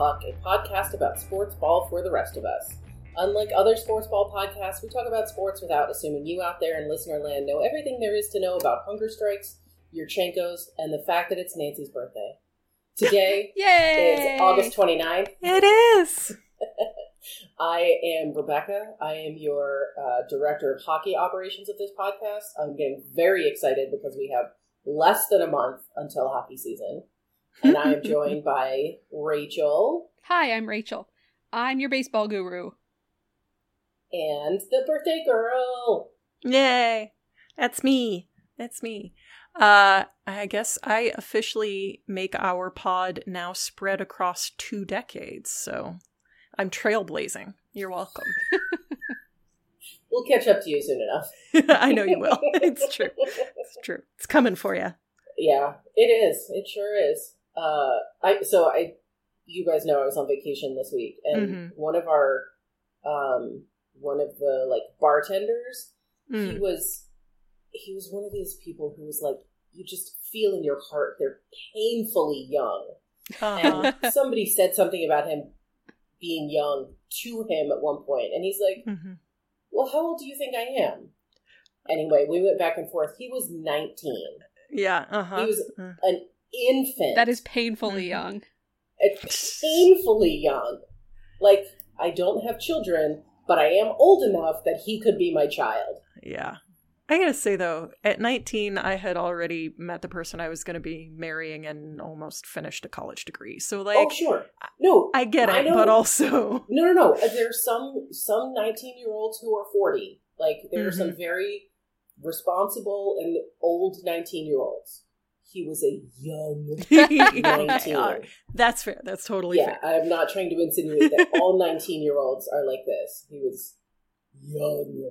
Puck, a podcast about sports ball for the rest of us. Unlike other sports ball podcasts, we talk about sports without assuming you out there in listener land know everything there is to know about hunger strikes, Yurchenkos, and the fact that it's Nancy's birthday. Today Yay! is August 29th. It is. I am Rebecca. I am your uh, director of hockey operations of this podcast. I'm getting very excited because we have less than a month until hockey season. And I am joined by Rachel Hi, I'm Rachel. I'm your baseball guru. and the birthday girl. Yay. That's me. That's me. Uh I guess I officially make our pod now spread across two decades, so I'm trailblazing. You're welcome. We'll catch up to you soon enough. I know you will. It's true. It's true. It's coming for you. Yeah, it is. It sure is. Uh, I so I, you guys know I was on vacation this week, and Mhm. one of our, um, one of the like bartenders, he Mm. was, he was one of these people who was like, you just feel in your heart they're painfully young. Uh-huh. And somebody said something about him being young to him at one point, and he's like, Mhm. "Well, how old do you think I am?" Anyway, we went back and forth. He was nineteen, Yeah, uh-huh. He was- Uh. an infant. That is painfully Mhm. young. It's painfully young. Like, I don't have children, but I am old enough that he could be my child. Yeah. I gotta say though, at 19, I had already met the person I was gonna be marrying and almost finished a college degree. So, like, oh, sure. No, I get I it, know- but also, no, no, no. There's some some 19 year olds who are 40. Like, there are Mm-hmm. some very responsible and old 19 year olds. He was a young Okay, 19. all right. that's fair. That's totally yeah, fair. I'm not trying to insinuate that all 19 year olds are like this. He was young.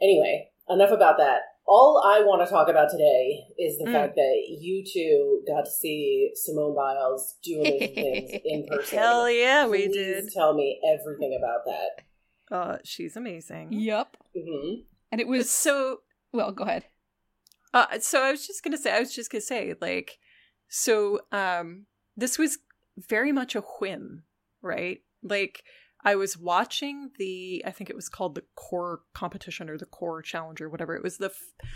Anyway, enough about that. All I want to talk about today is the Mm. fact that you two got to see Simone Biles do amazing things in person. Hell yeah, we did. Tell me everything about that. Uh, she's amazing. Yup. hmm And it was So, well. Go ahead. Uh, so I was just gonna say, I was just gonna say, like, so, um, this was very much a whim, right? Like, I was watching the, I think it was called the core competition or the core challenge or whatever. It was the f-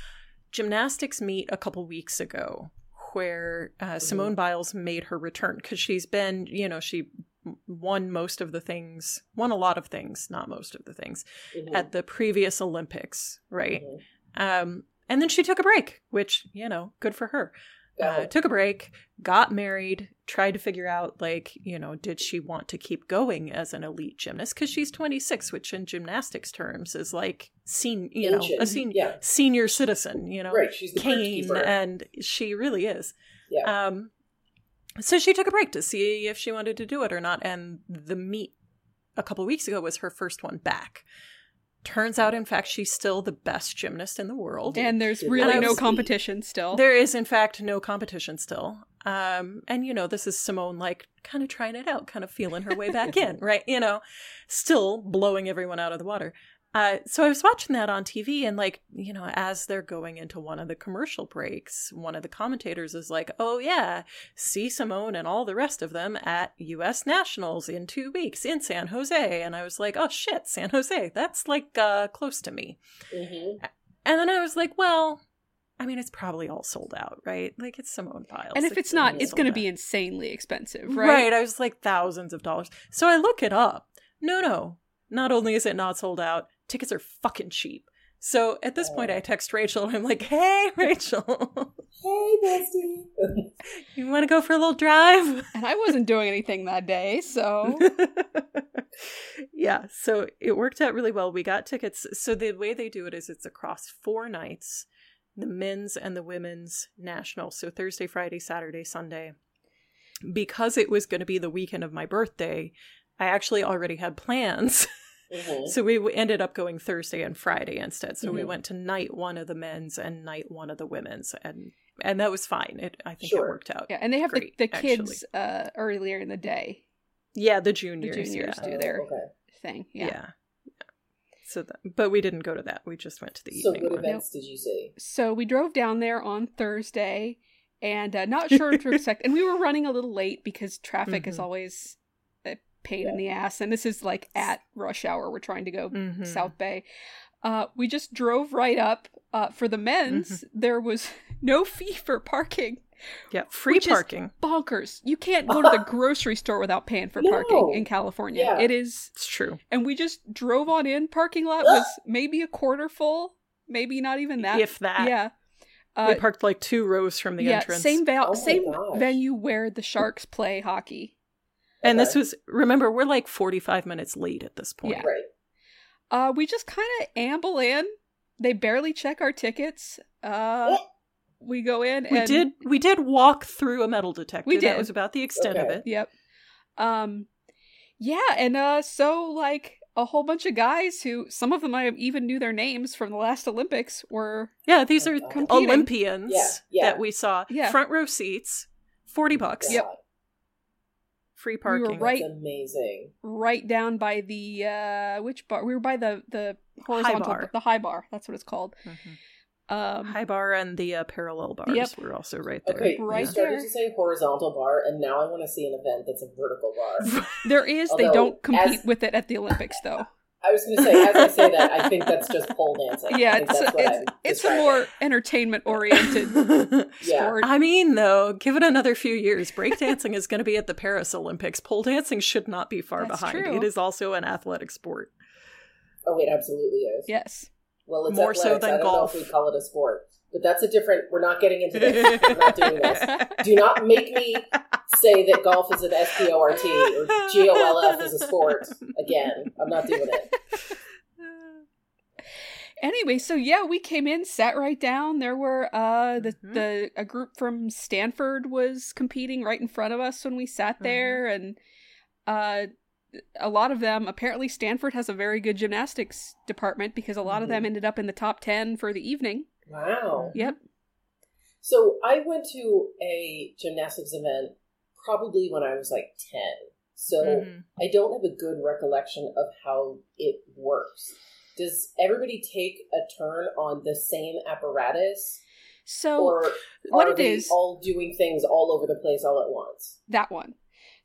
gymnastics meet a couple weeks ago where uh, Simone Biles made her return because she's been, you know, she won most of the things, won a lot of things, not most of the things hmm at the previous Olympics, right? Mhm. Um, and then she took a break, which, you know, good for her. Uh, took a break, got married, tried to figure out, like, you know, did she want to keep going as an elite gymnast? Because she's 26, which in gymnastics terms is like, seen, you know, Ancient. a sen- Yeah. senior citizen, you know, Right. She's the keeper. and she really is. Yeah. Um, so she took a break to see if she wanted to do it or not, and the meet a couple weeks ago was her first one back. Turns out, in fact, she's still the best gymnast in the world. And there's really not no see. competition still. There is, in fact, no competition still. Um, and you know, this is Simone like kind of trying it out, kind of feeling her way back in, right? You know, still blowing everyone out of the water. Uh, so I was watching that on TV, and like, you know, as they're going into one of the commercial breaks, one of the commentators is like, "Oh yeah, see Simone and all the rest of them at U.S. Nationals in two weeks in San Jose." And I was like, "Oh shit, San Jose, that's like uh, close to me." Mhm. And then I was like, well, I mean, it's probably all sold out, right? Like it's Simone Biles. and if it's not, it's going to be insanely expensive, right? right? I was like thousands of dollars. So I look it up. No, no. Not only is it not sold out, tickets are fucking cheap. So at this point, Oh. I text Rachel and I'm like, "Hey, Rachel, Hey, bestie. you want to go for a little drive?" And I wasn't doing anything that day, so yeah, so it worked out really well. We got tickets. So the way they do it is it's across four nights the men's and the women's national. So Thursday, Friday, Saturday, Sunday. Because it was going to be the weekend of my birthday, I actually already had plans. Mhm. so we ended up going Thursday and Friday instead. So we Mhm. went to night one of the men's and night one of the women's. And and that was fine. It I think Sure. it worked out. yeah. And they have Great, the, the kids uh, earlier in the day Yeah, the juniors. juniors yeah. do their Oh, okay. thing. Yeah. Yeah. So, that, but we didn't go to that. We just went to the So, evening what one. events did you see? So we drove down there on Thursday, and uh, not sure what to expect. And we were running a little late because traffic is Mhm. always pain in the ass. And this is like at rush hour. We're trying to go Mhm. South Bay. Uh, we just drove right up. Uh, for the men's, Mm-hmm. there was no fee for parking. Yeah, free parking. Bonkers! You can't go to the grocery store without paying for No. parking in California. Yeah. It is, It's true. and we just drove on in. Parking lot was maybe a quarter full, maybe not even that. if that. yeah. we Uh, parked like two rows from the yeah, entrance. same val- Oh same gosh. venue where the Sharks play hockey. And this was remember we're like 45 minutes late at this point. Yeah. Right. Uh, we just kind of amble in. They barely check our tickets. Uh, we go in. We did we did walk through a metal detector. We That did. was about the extent of it. Yep. Um, yeah, and uh, so like a whole bunch of guys who some of them I even knew their names from the last Olympics were Yeah, these are Competing. Olympians Yeah, yeah. that we saw. Yeah. Front row seats, 40 bucks. Yep. Free We parking. were right- That's amazing. right down by the uh which bar? We were by the the horizontal bar. the high bar. That's what it's called. Mhm. Um, High bar and the uh, parallel bars Yep. were also right there. Okay, Right you started there. to say horizontal bar, and now I want to see an event that's a vertical bar. there is. they don't compete as- with it at the Olympics though. I was going to say, as I say that, I think that's just pole dancing. Yeah, it's that's a, it's, it's a more entertainment oriented Yeah. sport. I mean, though, give it another few years. Breakdancing is going to be at the Paris Olympics. Pole dancing should not be far That's behind. true. It is also an athletic sport. Oh, it absolutely is. Yes. Well, it's More so than I don't golf. know if we call it a sport, but that's a different. We're not getting into this. we're not doing this. Do not make me say that golf is an SPORT or GOLF is a sport again. I'm not doing it. Anyway, so yeah, we came in, sat right down. There were uh the Mhm. the a group from Stanford was competing right in front of us when we sat there and uh a lot of them apparently Stanford has a very good gymnastics department because a lot of them ended up in the top 10 for the evening. Wow. Yep. So I went to a gymnastics event probably when I was like 10. So Mhm. I don't have a good recollection of how it works. Does everybody take a turn on the same apparatus? So or what are it they is- all doing things all over the place all at once? that one.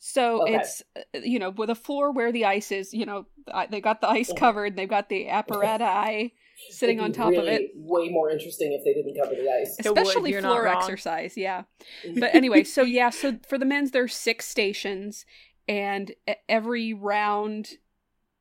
So Okay. it's uh, you know with a floor where the ice is, you know, they got the ice covered, they've got the apparatus sitting on be top of really it. Way more interesting if they didn't cover the ice. It would, Especially you're floor exercise, yeah. But anyway, so yeah, so for the men's there's six stations and every round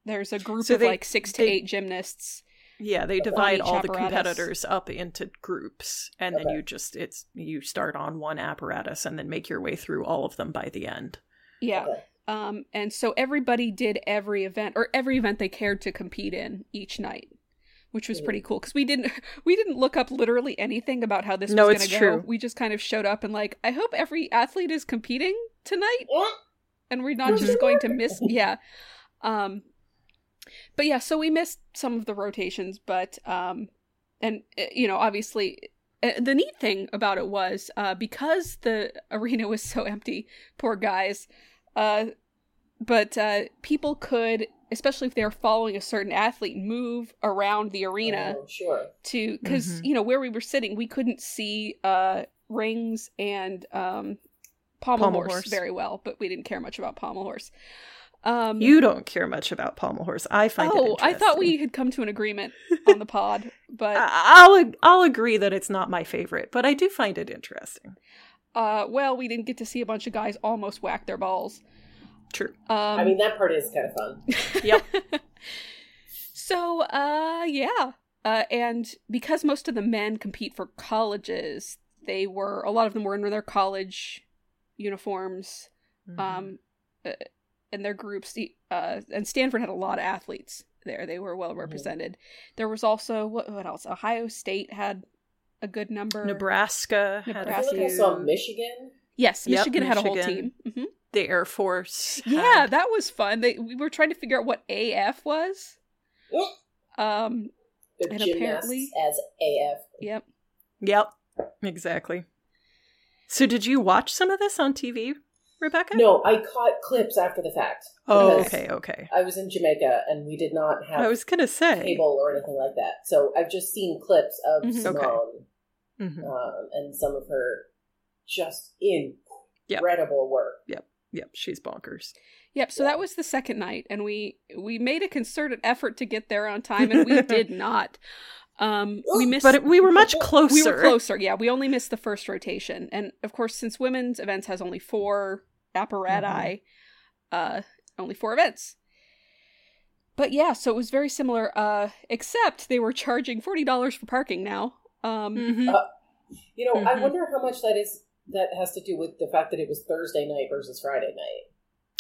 there's a group So of they- like 6 to they- 8 gymnasts. Yeah, they divide each all the competitors up into groups, and then you just it's you start on one apparatus and then make your way through all of them by the end. Yeah. Okay. Um and so everybody did every event or every event they cared to compete in each night. Which was pretty cool because we didn't we didn't look up literally anything about how this No, was going to go. true. We just kind of showed up and like I hope every athlete is competing tonight. And we're not just going to miss yeah. Um but yeah so we missed some of the rotations but um and uh, you know obviously uh, the neat thing about it was uh because the arena was so empty poor guys uh but uh people could especially if they're following a certain athlete move around the arena Oh, sure. to because Mhm. you know where we were sitting we couldn't see uh rings and um pommel, Pommel horse, horse. very well but we didn't care much about pommel horse um You don't care much about pommel horse. I find it oh i thought we had come to an agreement on the pod but I- I'll I'll agree that it's not my favorite, but I do find it interesting. uh well we didn't get to see a bunch of guys almost whack their balls True. um I mean, that part is kind of fun. Yep. so uh yeah uh and because most of the men compete for colleges they were a lot of them were in their college uniforms Mm-hmm. um uh, and their groups uh and stanford had a lot of athletes there they were well represented there was also what, what else ohio state had a good number Nebraska had I a feel I few. saw Michigan. yes Yep, michigan had a whole Michigan. team hmm the Air Force. yeah that was fun they we were trying to figure out what af was um The And apparently- as AF. yep Yep. Exactly. So did you watch some of this on TV, Rebecca? No, I caught clips after the fact. Oh, okay, okay. I was in Jamaica and we did not have I was gonna say. cable or anything like that. So I've just seen clips of Mhm. Simone Mhm. um, and some of her just incredible work. Yep, she's bonkers. Yep. So Yeah. that was the second night, and we we made a concerted effort to get there on time, and we did not. Um, we missed, But it, we were much closer. we were closer. Yeah, we only missed the first rotation, and of course, since women's events has only four apparati, uh, only four events. But yeah, so it was very similar. Uh, except they were charging forty dollars for parking now. Um, Mhm. You know, I Mhm. wonder how much that is. That has to do with the fact that it was Thursday night versus Friday night.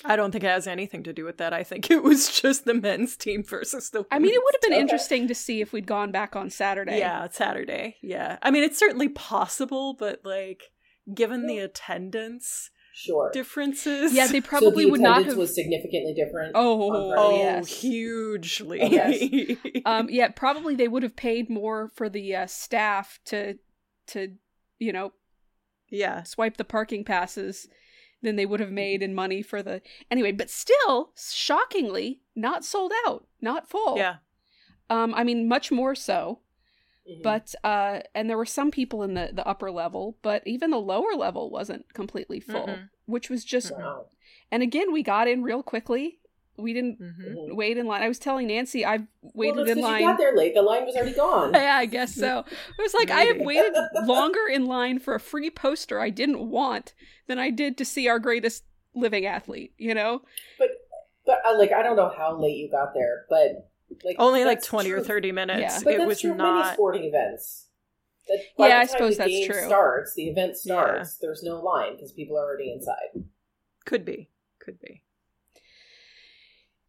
I don't think it has anything to do with that. I think it was just the men's team versus the. I mean, it would have been Okay. interesting to see if we'd gone back on Saturday. Yeah, Saturday. Yeah, I mean, it's certainly possible, but like, given the attendance Sure. differences, yeah, they so probably the would not have. was significantly different. Oh, oh, yes. hugely. Yes. um, yeah, probably they would have paid more for the uh, staff to, to, you know, yeah, swipe the parking passes than they would have made in money for the anyway. But still, shockingly, not sold out, not full. yeah. Um, I mean, much more so. Mhm. But uh, and there were some people in the the upper level, but even the lower level wasn't completely full, Mhm. which was just. wow. And again, we got in real quickly. We didn't hmm Mhm. wait in line. I was telling Nancy I've waited well, that's in 'cause line. You got there late. The line was already gone. yeah, I guess so. It was like I have waited longer in line for a free poster I didn't want than I did to see our greatest living athlete, you know? But but uh, like I don't know how late you got there, but like Only like that's twenty or thirty minutes. Yeah. But it that's was true of many not. sporting events. By Yeah, the I suppose the that's game true. Starts the event Yeah. starts. There's no line because people are already inside. Could be. Could be.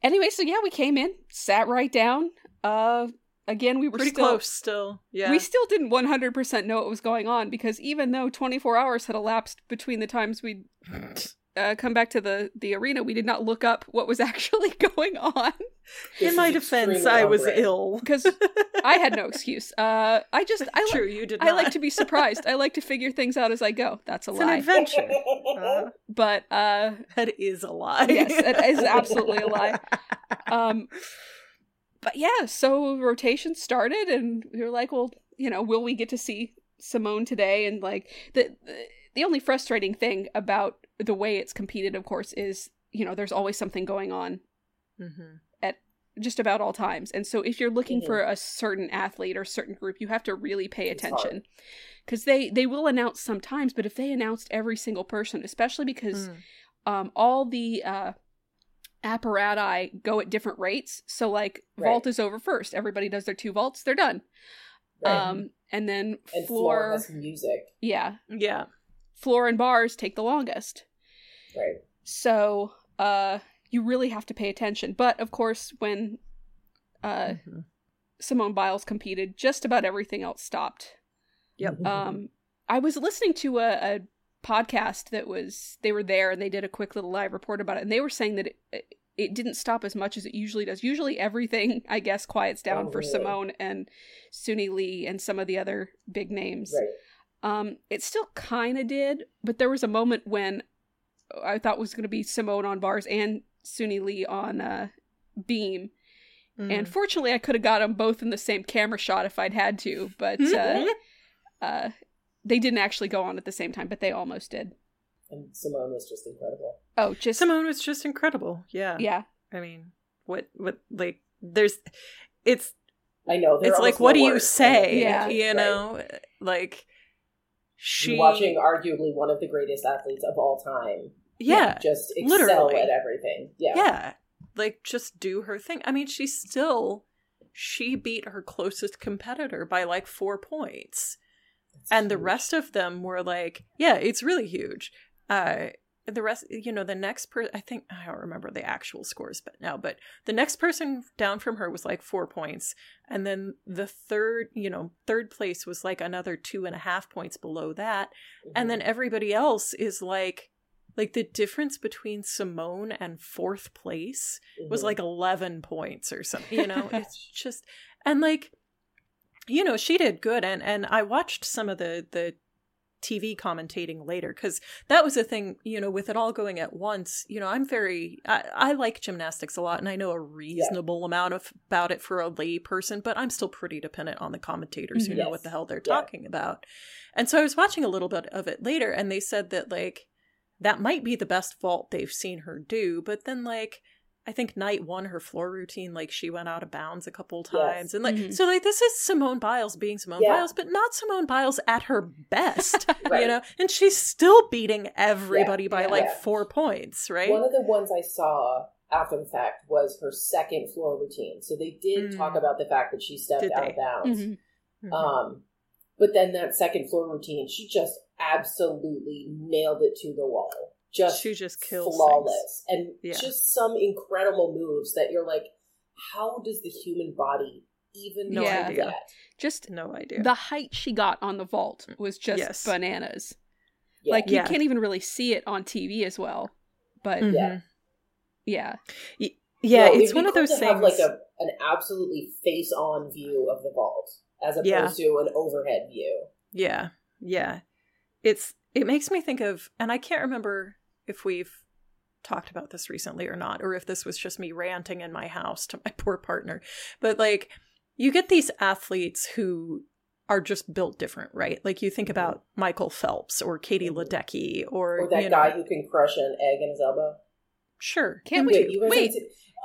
Anyway, so yeah, we came in, sat right down. Uh again, we were Pretty still close still. Yeah. We still didn't 100% know what was going on because even though 24 hours had elapsed between the times we'd uh, come back to the, the arena, we did not look up what was actually going on. This In my defense, I was on-brand. ill. Because I had no excuse. Uh, I just, I, li- True, you did. I Not. like to be surprised. I like to figure things out as I go. That's a It's an lie. adventure. Uh, But, uh, that is a lie. Yes, it is absolutely a lie. um, but yeah, so rotation started, and we were like, well, you know, will we get to see Simone today? And like the the only frustrating thing about the way it's competed, of course, is you know, there's always something going on Mhm. just about all times. And so if you're looking for a certain athlete or certain group, you have to really pay It's attention. Cuz they they will announce sometimes, but if they announced every single person, especially because Mm. um all the uh apparati go at different rates. So like Right. vault is over first. Everybody does their two vaults, they're done. Right. Um and then and floor, floor music. yeah, Yeah. floor and bars take the longest. Right. So uh you really have to pay attention. But of course when uh Mhm. Simone Biles competed, just about everything else stopped. Yep. Um, I was listening to a, a podcast that was they were there and they did a quick little live report about it, and they were saying that it it didn't stop as much as it usually does. Usually, everything I guess quiets down Oh, for really? Simone and Suni Lee and some of the other big names. right. Um, it still kind of did, but there was a moment when I thought was going to be Simone on bars and Suni Lee on uh, beam, Mm. and fortunately, I could have got them both in the same camera shot if I'd had to, but uh, uh, they didn't actually go on at the same time, but they almost did. And Simone was just incredible. Oh, just Simone was just incredible. Yeah. yeah, I mean, what what like there's it's I know. it's like almost what do you say? Yeah. You Right. know, like she watching arguably one of the greatest athletes of all time. Yeah, Just excel literally. at everything. Yeah. yeah, like just do her thing. I mean, she still she beat her closest competitor by like four points. That's and the rest of them were like yeah it's really huge uh the rest you know the next per i think i don't remember the actual scores but now but the next person down from her was like four points and then the third you know third place was like another two and a half points below that and Mhm. then everybody else is like like the difference between simone and fourth place was Mhm. like 11 points or something you know it's just and like you know she did good and and i watched some of the the TV commentating later because that was a thing, you know, with it all going at once. You know, I'm very, I, I like gymnastics a lot and I know a reasonable yeah. amount of about it for a lay person, but I'm still pretty dependent on the commentators who yes. know what the hell they're yeah. talking about. And so I was watching a little bit of it later and they said that, like, that might be the best vault they've seen her do, but then, like, I think night one, her floor routine, like she went out of bounds a couple times. Yes. And like, mm-hmm. so like, this is Simone Biles being Simone yeah. Biles, but not Simone Biles at her best, right. you know? And she's still beating everybody yeah. by yeah. like four points, right? One of the ones I saw after the fact was her second floor routine. So they did mm. talk about the fact that she stepped did out they? of bounds. Mm-hmm. Mm-hmm. Um, but then that second floor routine, she just absolutely nailed it to the wall just she just kills flawless things. and yeah. just some incredible moves that you're like how does the human body even no yeah. idea that? just no idea the height she got on the vault was just yes. bananas yeah. like you yeah. can't even really see it on tv as well but mm-hmm. yeah yeah yeah it's one of those things have like a, an absolutely face on view of the vault as opposed to an overhead view yeah yeah it's it makes me think of and i can't remember if we've talked about this recently or not, or if this was just me ranting in my house to my poor partner. But like, you get these athletes who are just built different, right? Like you think mm-hmm. about Michael Phelps or Katie mm-hmm. Ledecky or, or that you know, guy who can crush an egg in his elbow. Sure. Can't we? Wait, wait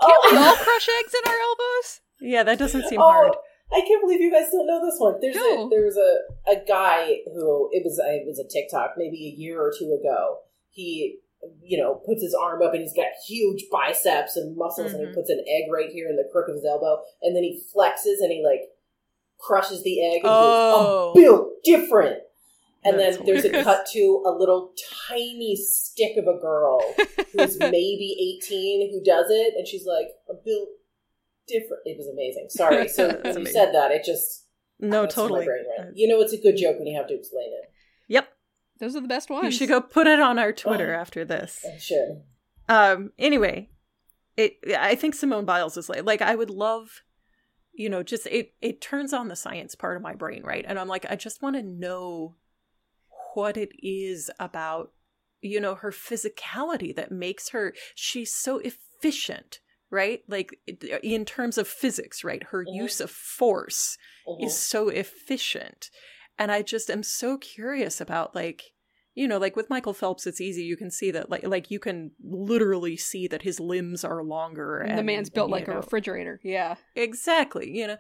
can't oh. we all crush eggs in our elbows? Yeah, that doesn't seem oh, hard. I can't believe you guys don't know this one. There's no. a there's a, a guy who it was it was a TikTok maybe a year or two ago. He you know, puts his arm up and he's got huge biceps and muscles mm-hmm. and he mm-hmm. puts an egg right here in the crook of his elbow and then he flexes and he like crushes the egg and oh. goes, built different. And That's then there's hilarious. a cut to a little tiny stick of a girl who's maybe 18 who does it and she's like, I'm built different. It was amazing. Sorry. So when amazing. you said that, it just no, totally. You know, it's a good joke when you have to explain it. Yep. Those are the best ones. You should go put it on our Twitter oh, after this. I should. Um. Anyway, it. I think Simone Biles is like like I would love, you know, just it. It turns on the science part of my brain, right? And I'm like, I just want to know what it is about, you know, her physicality that makes her. She's so efficient right? Like in terms of physics, right? Her mm-hmm. use of force mm-hmm. is so efficient and i just am so curious about like you know like with michael phelps it's easy you can see that like like you can literally see that his limbs are longer and, the man's built like know. a refrigerator yeah exactly you know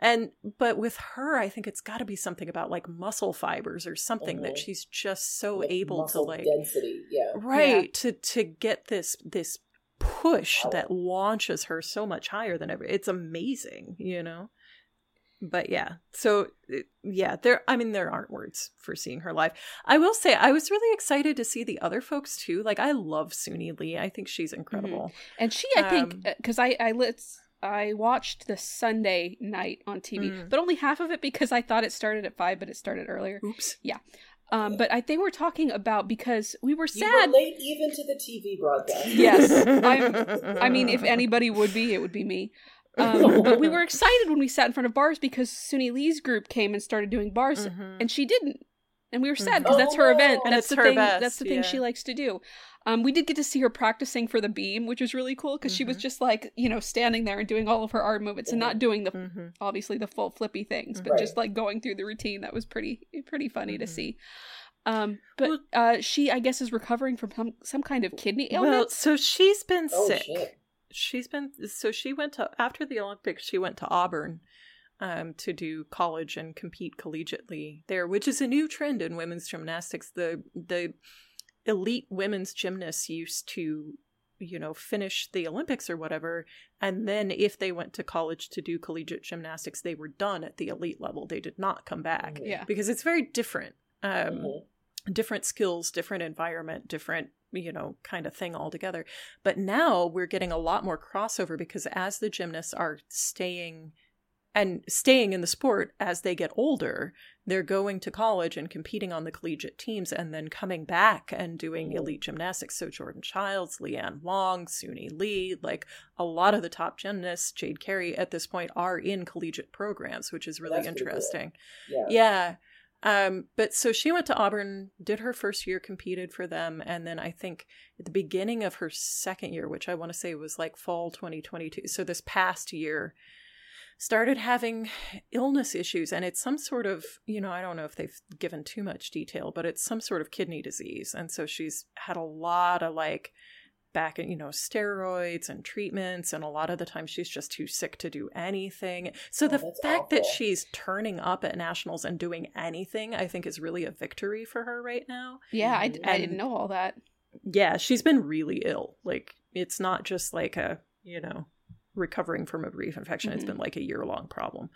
and but with her i think it's got to be something about like muscle fibers or something mm-hmm. that she's just so like able to like density yeah right yeah. to to get this this push that launches her so much higher than ever it's amazing you know but yeah so yeah there i mean there aren't words for seeing her live i will say i was really excited to see the other folks too like i love suni lee i think she's incredible mm-hmm. and she i think because um, uh, i i let's I watched the Sunday night on TV, mm. but only half of it because I thought it started at five, but it started earlier. Oops. Yeah. Um, but I think we're talking about because we were sad. You were late even to the TV broadcast. Yes, I'm, I mean, if anybody would be, it would be me. Um, but we were excited when we sat in front of bars because Suni Lee's group came and started doing bars, mm-hmm. and she didn't. And we were sad because mm-hmm. that's her oh, event. And that's the thing. Best, that's the thing yeah. she likes to do. Um, we did get to see her practicing for the beam, which was really cool because mm-hmm. she was mm-hmm. just like you know standing there and doing all of her arm movements and not doing the mm-hmm. obviously the full flippy things, but right. just like going through the routine. That was pretty pretty funny to mm-hmm. see. Um, but uh, she, I guess, is recovering from some some kind of kidney ailment. Well, so she's been oh, sick. Shit she's been so she went to after the Olympics she went to Auburn um, to do college and compete collegiately there, which is a new trend in women's gymnastics. The the elite women's gymnasts used to you know finish the olympics or whatever and then if they went to college to do collegiate gymnastics they were done at the elite level they did not come back yeah because it's very different um, mm-hmm. different skills different environment different you know, kind of thing altogether. But now we're getting a lot more crossover because as the gymnasts are staying and staying in the sport as they get older, they're going to college and competing on the collegiate teams and then coming back and doing elite gymnastics. So Jordan Chiles, Leanne Wong, Suni Lee, like a lot of the top gymnasts, Jade Carey at this point are in collegiate programs, which is really interesting. Cool. Yeah. yeah. Um, but so she went to Auburn, did her first year, competed for them, and then I think at the beginning of her second year, which I want to say was like fall 2022, so this past year, started having illness issues. And it's some sort of, you know, I don't know if they've given too much detail, but it's some sort of kidney disease. And so she's had a lot of like back you know, steroids and treatments. And a lot of the time she's just too sick to do anything. So Oh, the fact that she's turning up at nationals and doing anything, I think is really a victory for her right now. Yeah, I, I didn't know all that. Yeah, she's been really ill. Like, it's not just like a, you know, recovering from a brief infection. It's Mhm. been like a year long problem.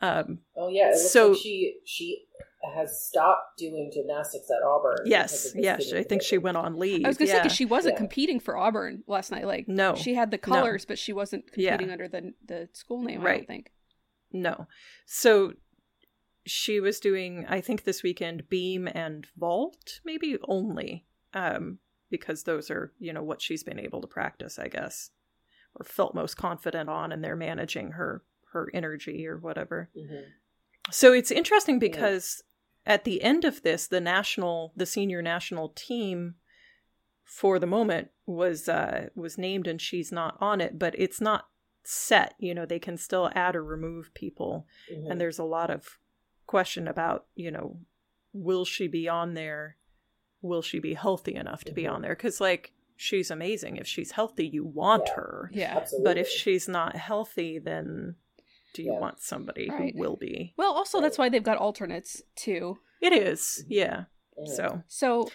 Um, Oh yeah, it looks So- like she she has stopped doing gymnastics at Auburn. yes, yes. I think she went on leave. I was gonna say yeah. because she wasn't Yeah. competing for Auburn last night. Like, No. she had the No. colors, but she wasn't Yeah. competing under the the school name. I Right. don't think. No. So she was doing, I think this weekend, beam and vault, maybe only, um, because those are, you know, what she's been able to practice, I guess, or felt most confident on, and they're managing her her energy or whatever. Mhm. So it's interesting because at the end of this, the national, the senior national team, for the moment was uh, was named, and she's not on it, but it's not set. You know, they can still add or remove people, Mhm. and there's a lot of question about, you know, will she be on there? Will she be healthy enough to be Mhm. on there? Because like she's amazing. If she's healthy, you want Yeah. her. Yeah. Absolutely. But if she's not healthy, then do you Yeah. want somebody Right. who will be? Well, also that's why they've got alternates too. It is, yeah. Mhm. So So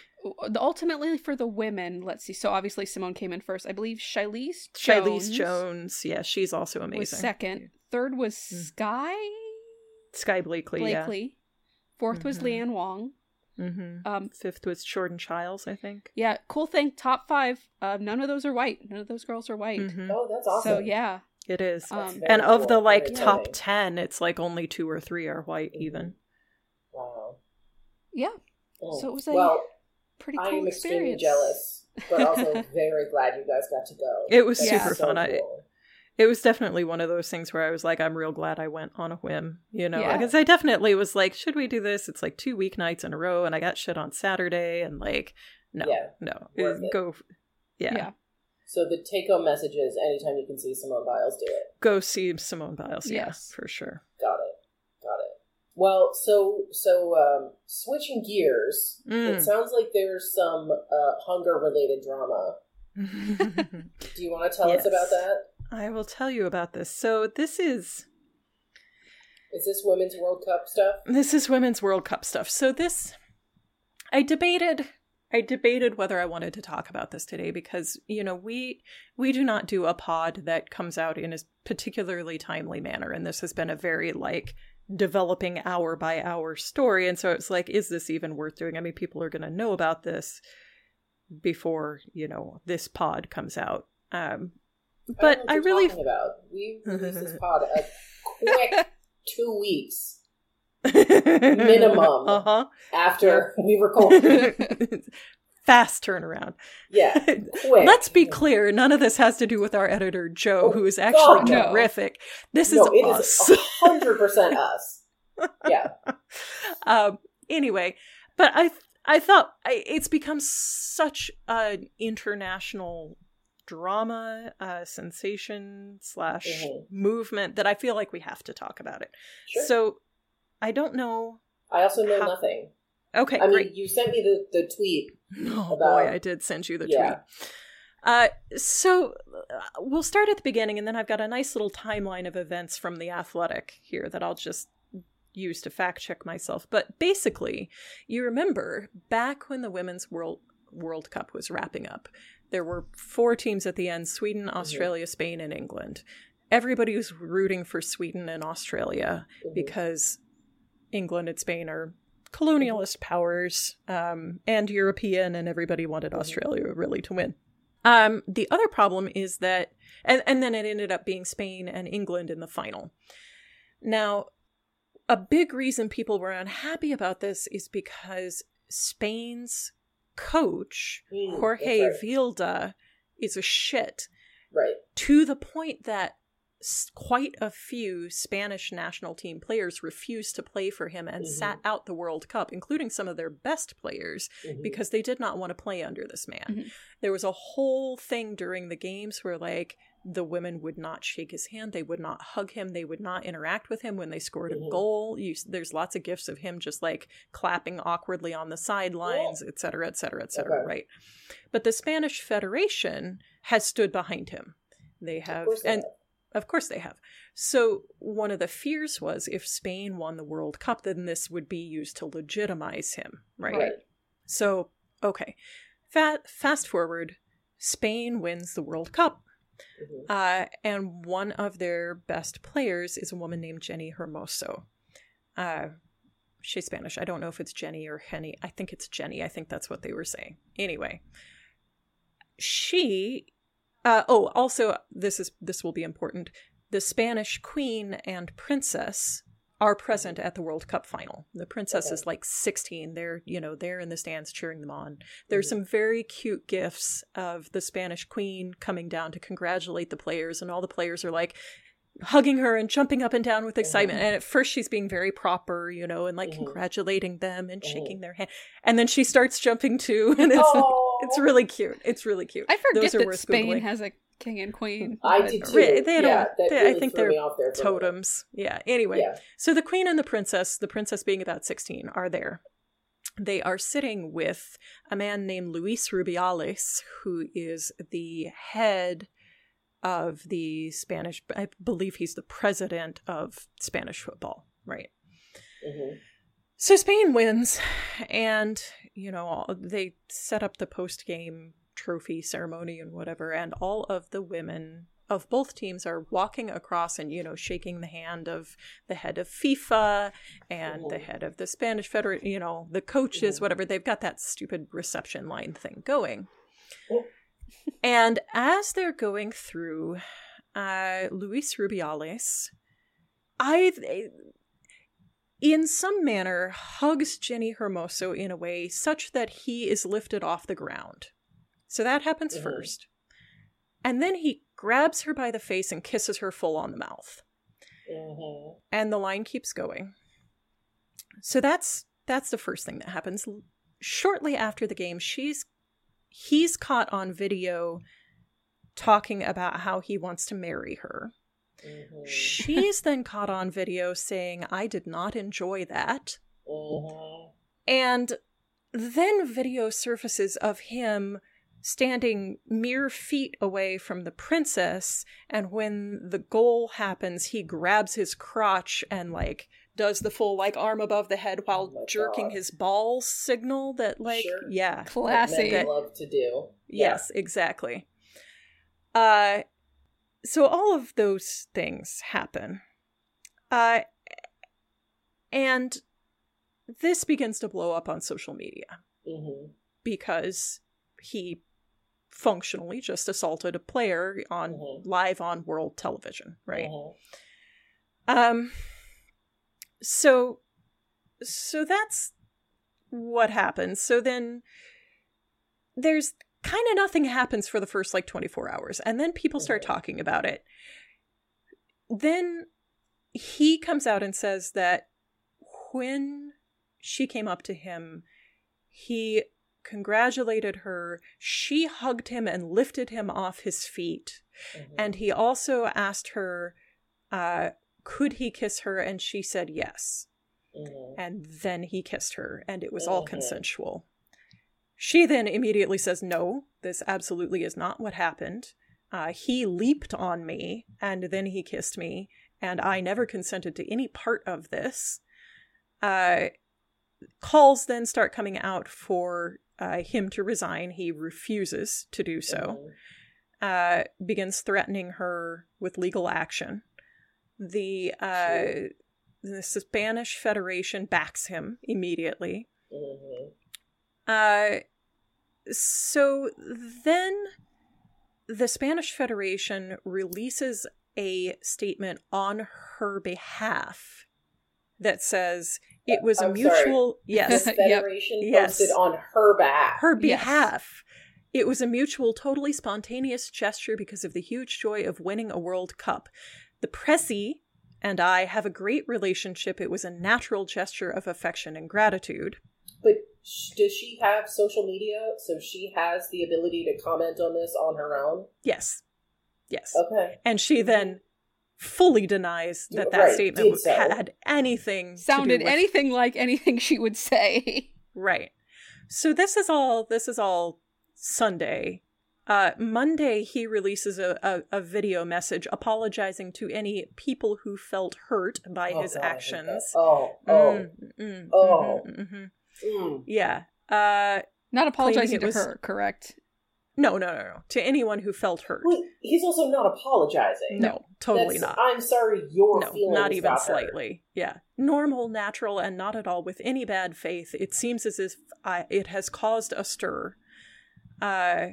the ultimately for the women, let's see. So obviously Simone came in first. I believe Shilese Shilese Jones Jones, yeah, she's also amazing. was second. Third was Mm. Skye Skye Blakely, Blakely. Fourth was Mhm. Leanne Wong. Yeah. hmm Um, Fifth was Jordan Chiles, I think. yeah, cool thing. Top five. Uh, none of those are white. None of those girls are white. Mhm. Oh, that's awesome. So yeah, It is. Um, and of the like Very top 10, it's like only two or three are white, Mhm. even. Wow. yeah, Oh. So it was a well. pretty I cool am extremely jealous, but also very glad you guys got to go. It was That's super so fun. I- cool. It was definitely one of those things where I was like, I'm real glad I went on a whim, you know? Yeah. Because I definitely was like, should we do this? It's like two weeknights in a row, and I got shit on Saturday, and like, no, Yeah, no. It-. Go, yeah, Yeah. So the take-home message is: anytime you can see Simone Biles, do it. go see Simone Biles. Yeah, Yes. for sure. Got it. Got it. Well, so so um, switching gears, Mm. it sounds like there's some uh, hunger-related drama. Do you want to tell us about that? I will tell you about this. So this is Is this Women's World Cup stuff? this is women's World Cup stuff. So this I debated I debated whether I wanted to talk about this today because, you know, we we do not do a pod that comes out in a particularly timely manner and this has been a very like developing hour by hour story and so it's like is this even worth doing? I mean, people are going to know about this before, you know, this pod comes out. Um but I you're really about. We released this pod a quick two weeks Minimum. Uh-huh. after we recorded. Fast turnaround. Yeah, quick. Let's be clear, none of this has to do with our editor Joe, Oh, who is actually God, no. terrific. This no, is it us. is hundred percent us. Yeah, um, anyway, but I I thought I, it's become such an international drama, uh, sensation slash Mhm. movement that I feel like we have to talk about it. sure. So I don't know. I also know how- nothing. Okay, I great. mean, you sent me the, the tweet. Oh about- boy, I did send you the Yeah. tweet. Uh, so uh, we'll start at the beginning, and then I've got a nice little timeline of events from the athletic here that I'll just use to fact check myself. But basically, you remember back when the women's world World Cup was wrapping up, there were four teams at the end: Sweden, Australia, Spain, and England. Everybody was rooting for Sweden and Australia Mhm. because England and Spain are colonialist powers um, and European, and everybody wanted Mhm. Australia really to win. Um, the other problem is that, and, and then it ended up being Spain and England in the final. Now, a big reason people were unhappy about this is because Spain's coach, Mm, Jorge right. Vilda, is a shit Right. to the point that quite a few Spanish national team players refused to play for him and Mhm. sat out the World Cup, including some of their best players, Mhm. because they did not want to play under this man. Mhm. There was a whole thing during the games where, like, the women would not shake his hand, they would not hug him, they would not interact with him when they scored a Mhm. goal. You, there's lots of gifs of him just like clapping awkwardly on the sidelines, et cetera, et cetera, et cetera, Okay. right? But the Spanish Federation has stood behind him. They have, they and have. of course they have. So one of the fears was if Spain won the World Cup, then this would be used to legitimize him, right? Right. So, okay. Fat, fast forward, Spain wins the World Cup. Mhm. Uh, and one of their best players is a woman named Jenni Hermoso. Uh, she's Spanish. I don't know if it's Jenny or Henny. I think it's Jenny. I think that's what they were saying. Anyway, she. Uh, oh, also, this is this will be important. The Spanish queen and princess are present at the World Cup final. The princess Okay. is like 16. They're, you know, they're in the stands cheering them on. There's Mhm. some very cute gifts of the Spanish queen coming down to congratulate the players, and all the players are like hugging her and jumping up and down with excitement. And at first, she's being very proper, you know, and like Mhm. congratulating them and Mhm. shaking their hand. And then she starts jumping too, and it's Oh. it's really cute. It's really cute. I forget Those are that worth Spain Googling. has a king and queen. I did too. They yeah, don't- that they- I think they're me off there for a minute. totems. Yeah. Anyway, Yeah. so the queen and the princess, the princess being about 16, are there. They are sitting with a man named Luis Rubiales, who is the head of the Spanish, I believe he's the president of Spanish football, right? Mhm. So Spain wins, and you know they set up the post game trophy ceremony and whatever, and all of the women of both teams are walking across and you know shaking the hand of the head of FIFA and the head of the Spanish Federation, you know the coaches, whatever. They've got that stupid reception line thing going, Oh. and as they're going through, uh, Luis Rubiales, I in some manner hugs Jenni Hermoso in a way such that he is lifted off the ground. So that happens Mhm. first. And then he grabs her by the face and kisses her full on the mouth. Mhm. And the line keeps going. So that's that's the first thing that happens. Shortly after the game, she's he's caught on video talking about how he wants to marry her. Mhm. She's then caught on video saying, I did not enjoy that. Mhm. And then video surfaces of him standing mere feet away from the princess. And when the goal happens, he grabs his crotch and, like, does the full, like, arm above the head while Oh jerking God. his balls signal that, like, Sure. yeah. What Classy. men love to do. Yeah. Yes, exactly. Uh so all of those things happen. Uh and this begins to blow up on social media Mhm. because he functionally just assaulted a player on Mhm. live on world television, right? Mhm. Um so so that's what happens. So then there's kind of nothing happens for the first like 24 hours and then people start Mhm. talking about it. Then he comes out and says that when she came up to him, he congratulated her, she hugged him and lifted him off his feet. Mhm. And he also asked her, uh, could he kiss her? And she said yes. Mhm. And then he kissed her, and it was all Mhm. consensual. She then immediately says, No, this absolutely is not what happened. Uh, he leaped on me, and then he kissed me, and I never consented to any part of this. Uh, calls then start coming out for uh, him to resign. He refuses to do so Mhm. uh, begins threatening her with legal action. The uh, the Spanish Federation backs him immediately. Mhm. Uh, so then the Spanish Federation releases a statement on her behalf that says it was a I'm sorry. mutual yes The Yep. Federation Yes. posted on her back. her Yes. behalf. It was a mutual, totally spontaneous gesture because of the huge joy of winning a World Cup. The Presi and I have a great relationship. It was a natural gesture of affection and gratitude. But does she have social media so she has the ability to comment on this on her own? Yes. Yes. Okay. And she then fully denies that that Right, statement so. had anything to do Sounded with- anything like anything she would say. Right. So this is all this is all Sunday. Uh, Monday he releases a, a, a video message apologizing to any people who felt hurt by Oh, his God, I hate that. actions. Oh, oh, Mm, mm, Oh. mhm, mhm. mm. Yeah. Uh, Not apologizing to was- her, correct? No, no, no, no. To anyone who felt hurt. Wait, he's also not apologizing. No, totally That's- not. I'm sorry, your no, feelings not even her. slightly. Yeah, normal, natural, and not at all with any bad faith. It seems as if I, it has caused a stir. Uh,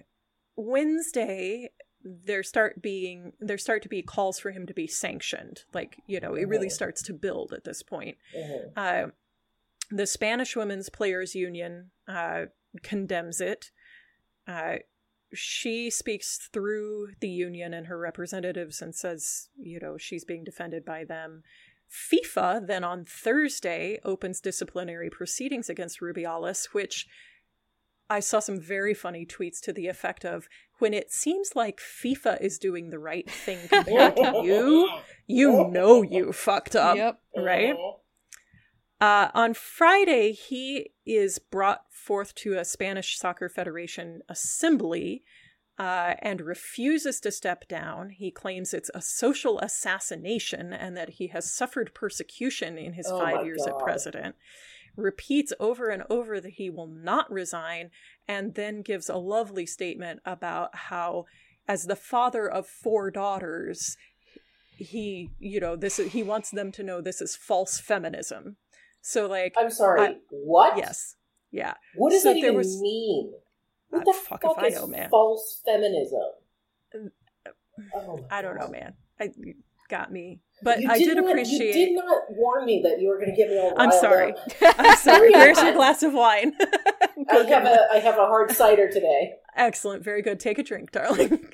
Wednesday, there start being there start to be calls for him to be sanctioned. Like you know, it really Mhm. starts to build at this point. Mhm. Uh, the Spanish Women's Players Union uh, condemns it. Uh, she speaks through the union and her representatives and says, you know, she's being defended by them. FIFA then on Thursday opens disciplinary proceedings against Rubiales, which I saw some very funny tweets to the effect of when it seems like FIFA is doing the right thing compared to you, you know you fucked up yep. right? Uh-huh. Uh, on Friday, he is brought forth to a Spanish Soccer Federation assembly uh, and refuses to step down. He claims it's a social assassination and that he has suffered persecution in his Oh five years God. at president. Repeats over and over that he will not resign, and then gives a lovely statement about how, as the father of four daughters, he, you know, this is, he wants them to know this is false feminism. So, like, I'm sorry. I- what? yes, yeah. What does So that even was- mean? What Uh, the fuck fuck, if I is know, man. false feminism? Um, Oh I don't know, man. I got me, but You I did not- appreciate. You did not warn me that you were going to get me all I'm sorry. I'm sorry. Where's your glass of wine? I have a I have a hard cider today. Excellent. Very good. Take a drink, darling.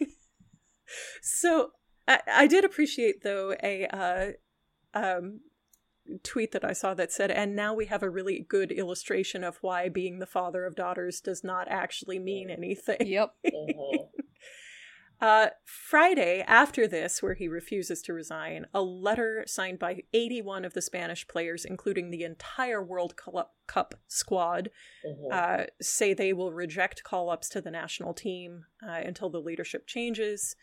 so I, I did appreciate though a uh, um, tweet that I saw that said, and now we have a really good illustration of why being the father of daughters does not actually mean anything. Yep. Mhm. Uh, Friday, after this, where he refuses to resign, a letter signed by 81 of the Spanish players, including the entire World Cup squad, Mhm. uh, say they will reject call ups to the national team uh, until the leadership changes.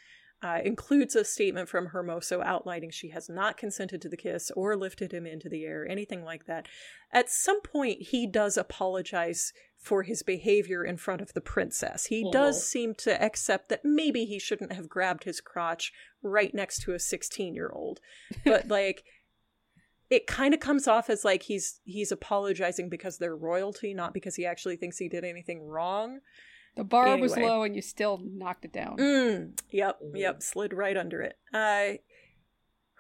Uh, includes a statement from Hermoso outlining she has not consented to the kiss or lifted him into the air, anything like that. At some point, he does apologize for his behavior in front of the princess. He does seem to accept that maybe he shouldn't have grabbed his crotch right next to a 16 year old. But, like, it kind of comes off as like he's he's apologizing because they're royalty, not because he actually thinks he did anything wrong. The bar was low and you still knocked it down. Mm, yep, yep, slid right under it. Uh,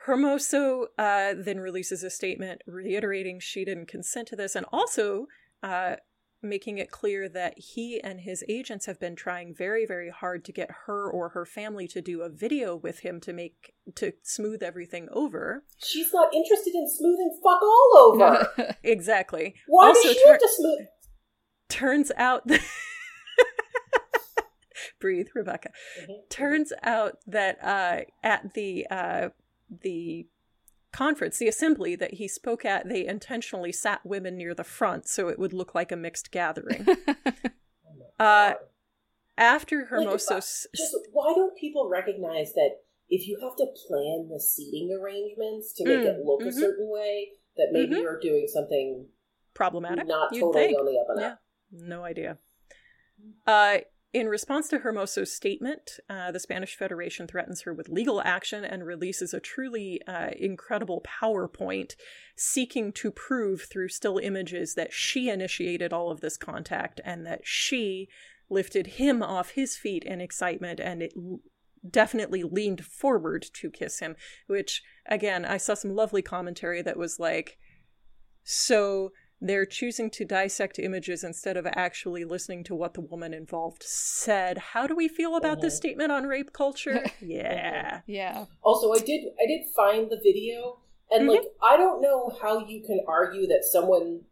Hermoso uh, then releases a statement reiterating she didn't consent to this and also uh, making it clear that he and his agents have been trying very, very hard to get her or her family to do a video with him to make to smooth everything over. She's not interested in smoothing fuck all over. Exactly. Why Also, does she tur- have to smooth? turns out that breathe rebecca Mhm. turns out that uh, at the uh, the conference the assembly that he spoke at they intentionally sat women near the front so it would look like a mixed gathering Oh Uh, God. after Like, hermoso uh, Just why don't people recognize that if you have to plan the seating arrangements to make Mm, it look a mhm. certain way, that maybe Mhm. you're doing something problematic not totally think. on the up and Yeah. up. No idea. Uh, in response to Hermoso's statement, uh, the Spanish Federation threatens her with legal action and releases a truly uh, incredible PowerPoint seeking to prove through still images that she initiated all of this contact and that she lifted him off his feet in excitement and it l- definitely leaned forward to kiss him, which, again, I saw some lovely commentary that was like, so they're choosing to dissect images instead of actually listening to what the woman involved said. How do we feel about this Mhm. statement on rape culture? yeah. Yeah. Also, I did I did find the video, and Mhm. like I don't know how you can argue that someone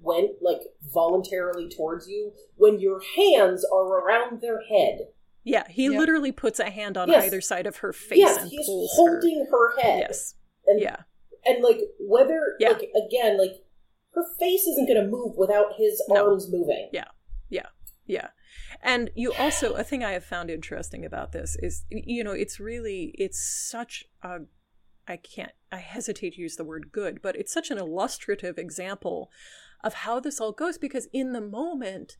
went like voluntarily towards you when your hands are around their head. Yeah, he Yep. literally puts a hand on Yes. either side of her face yes, and he's pulls her. holding her, head. Yes. and Yeah. and like whether Yeah. like again like her face isn't going to move without his No. arms moving. Yeah. Yeah. Yeah. And you also, a thing I have found interesting about this is, you know, it's really, it's such a, I can't, I hesitate to use the word good, but it's such an illustrative example of how this all goes because in the moment,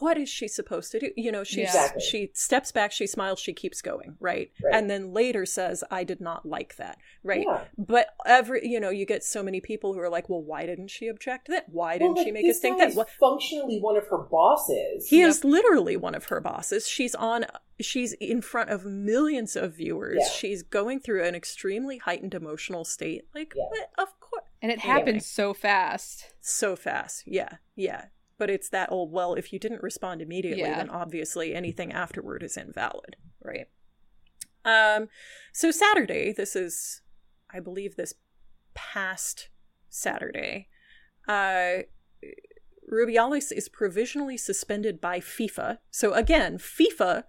what is she supposed to do? You know, she Exactly. she steps back, she smiles, she keeps going, right? Right. And then later says, "I did not like that," right? Yeah. But every, you know, you get so many people who are like, "Well, why didn't she object to that? Why didn't Well, she make us this think that?" is What, functionally one of her bosses. he Yep. is literally one of her bosses. She's on she's in front of millions of viewers. Yeah. She's going through an extremely heightened emotional state. Like Yeah. what? Of course. And it Anyway. happens so fast. So fast. Yeah. Yeah. But it's that old well, if you didn't respond immediately, Yeah. then obviously anything afterward is invalid, right? Um so Saturday, this is I believe this past Saturday, uh Rubiales is provisionally suspended by FIFA. So again, FIFA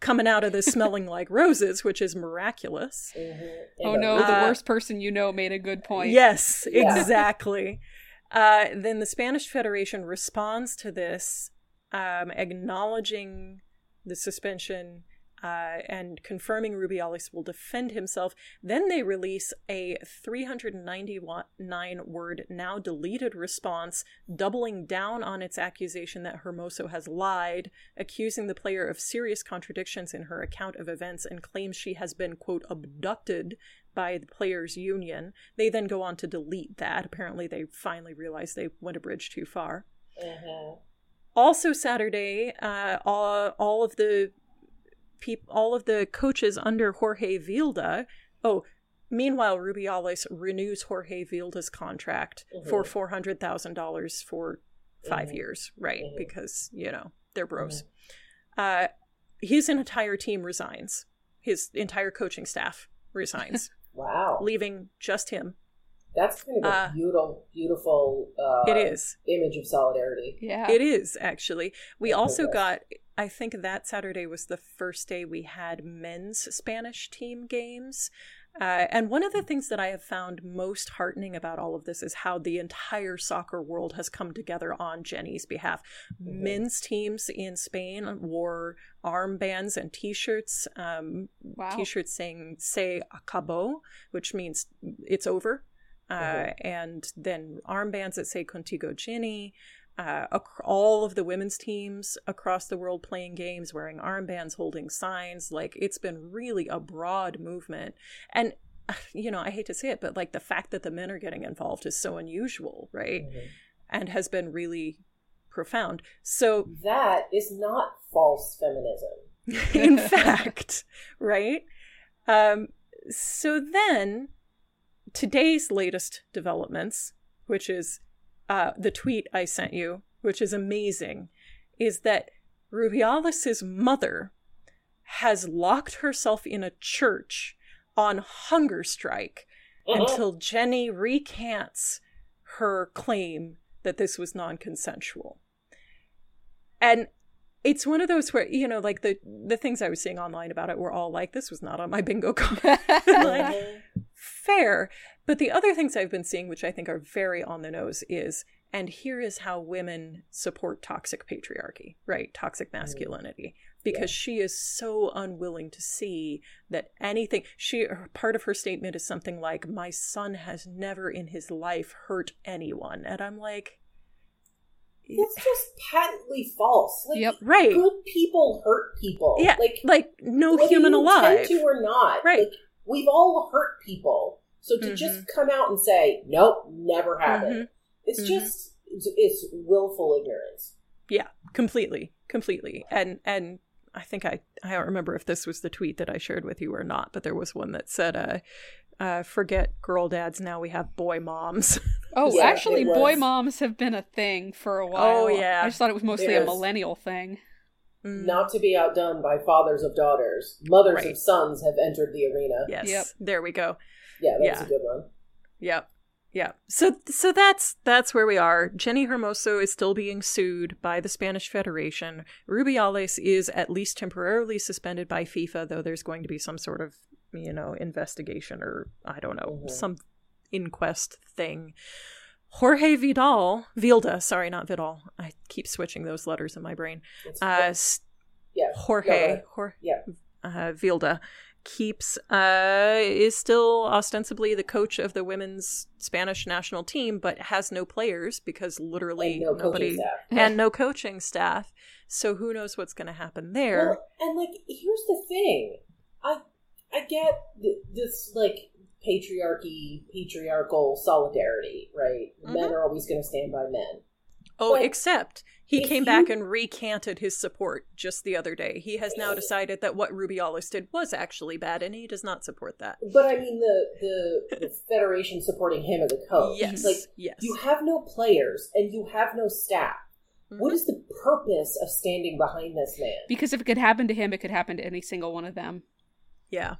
coming out of this smelling like roses, which is miraculous. Mhm. Oh no, uh, the worst person you know made a good point. Yes, Yeah. exactly. Uh, then the Spanish Federation responds to this, um, acknowledging the suspension uh, and confirming Rubiales will defend himself. Then they release a 399 word, now deleted response, doubling down on its accusation that Hermoso has lied, accusing the player of serious contradictions in her account of events, and claims she has been, quote, abducted by the players' union. They then go on to delete that. Apparently, they finally realized they went a bridge too far. mhm. Also, Saturday, uh, all, all of the peop- all of the coaches under Jorge Vilda. Oh, meanwhile, Rubiales renews Jorge Vilda's contract for Mhm. four hundred thousand dollars for 5 Mhm. years, right? Mhm. Because you know they're bros. Uh, his entire team resigns. His entire coaching staff resigns, Wow, leaving just him. that's kind of a Uh, beautiful, beautiful uh, it is. image of solidarity. Yeah. It is actually. We Yeah, also okay. got. I think that Saturday was the first day we had men's Spanish team games. Uh, and one of the things that I have found most heartening about all of this is how the entire soccer world has come together on Jenni's behalf. Mhm. Men's teams in Spain wore armbands and T-shirts. Um, Wow. T-shirts saying "Se acabó," which means it's over, uh, Mhm. and then armbands that say "Contigo Jenni." Uh, ac- all of the women's teams across the world playing games, wearing armbands, holding signs. Like it's been really a broad movement, and you know I hate to say it, but like the fact that the men are getting involved is so unusual, right? Mhm. And has been really profound. So That is not false feminism. in fact, right? Um, so then, today's latest developments, which is uh, the tweet I sent you, which is amazing, is that Rubiales' mother has locked herself in a church on hunger strike Mhm. until Jenni recants her claim that this was non consensual. And it's one of those where, you know, like the the things I was seeing online about it were all like, this was not on my bingo card. like, fair. But the other things I've been seeing, which I think are very on the nose, is and here is how women support toxic patriarchy, right? Toxic mm. masculinity. Because she is so unwilling to see that anything she part of her statement is something like, My son has never in his life hurt anyone. And I'm like It's just patently false. Like, Yep. Right. Good people hurt people. Yeah. Like Like no human you alive. to or not. Right. Like, we've all hurt people. So to just come out and say, "Nope, never happened," it's Mhm. just it's, it's willful ignorance. Yeah, completely, completely. And and I think I I don't remember if this was the tweet that I shared with you or not, but there was one that said uh uh, forget girl dads. Now we have boy moms. Oh, Yeah, actually, boy moms have been a thing for a while. Oh, yeah. I just thought it was mostly It a millennial thing. Mm, Not to be outdone by fathers of daughters, mothers Right. of sons have entered the arena. yes. Yep. There we go. Yeah, that's Yeah. a good one. Yep. Yeah. So so that's that's where we are. Jenni Hermoso is still being sued by the Spanish Federation. Rubiales is at least temporarily suspended by FIFA, though there's going to be some sort of, you know, investigation or I don't know, Mhm. some inquest thing. Jorge Vidal, Vilda, sorry, not Vidal. I keep switching those letters in my brain. Uh, yeah, Jorge, go. Jorge, Yeah. uh, Vilda keeps uh is still ostensibly the coach of the women's Spanish national team, but has no players because literally And no coaching nobody staff. and no coaching staff. So who knows what's going to happen there? Well, and like, here's the thing. I I get this like patriarchy, patriarchal solidarity, right? Mhm. Men are always going to stand by men. oh, but except he came you- back and recanted his support just the other day. He has now decided that what Rubiales did was actually bad, and he does not support that. But I mean, the the, the federation supporting him as a coach. yes, like yes. you have no players and you have no staff. What Mhm. is the purpose of standing behind this man? Because if it could happen to him, it could happen to any single one of them. Yeah.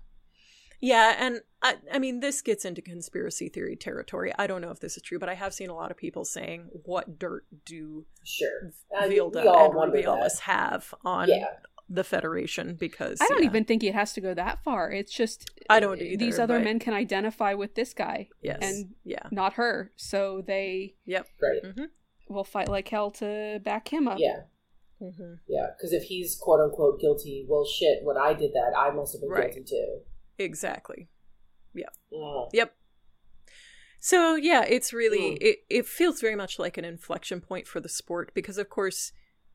Yeah, and I, I mean, this gets into conspiracy theory territory. I don't know if this is true, but I have seen a lot of people saying, "What dirt do Sure, I mean, Vilda we all and wonder Rubiales that. have on Yeah. the Federation?" Because I don't yeah, even think it has to go that far. It's just I don't uh, either, These other but- men can identify with this guy Yes. and yeah. not her, so they Yep. Right. Mm-hmm. will fight like hell to back him up. Yeah, Mm-hmm. yeah. Because if he's quote unquote guilty, well, shit. When I did that, I must have been Right. guilty too. Exactly. Mm. Yep. So yeah, it's really Mm. it, it feels very much like an inflection point for the sport because of course,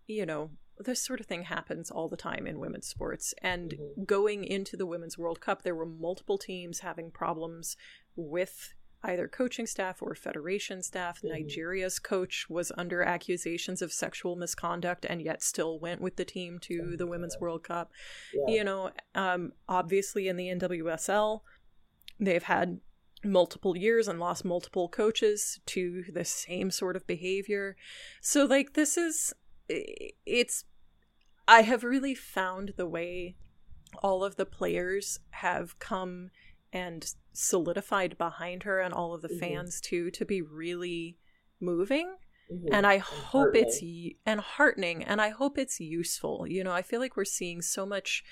you know, this sort of thing happens all the time in women's sports. And Mhm. going into the Women's World Cup, there were multiple teams having problems with either coaching staff or federation staff. Mhm. Nigeria's coach was under accusations of sexual misconduct and yet still went with the team to the Women's World Cup Yeah. you know um obviously in the nwsl they've had multiple years and lost multiple coaches to the same sort of behavior so like this is it's I have really found the way all of the players have come and solidified behind her and all of the Mhm. fans too to be really moving Mhm. and I hope it's and heartening, and I hope it's useful. You know, I feel like we're seeing so much,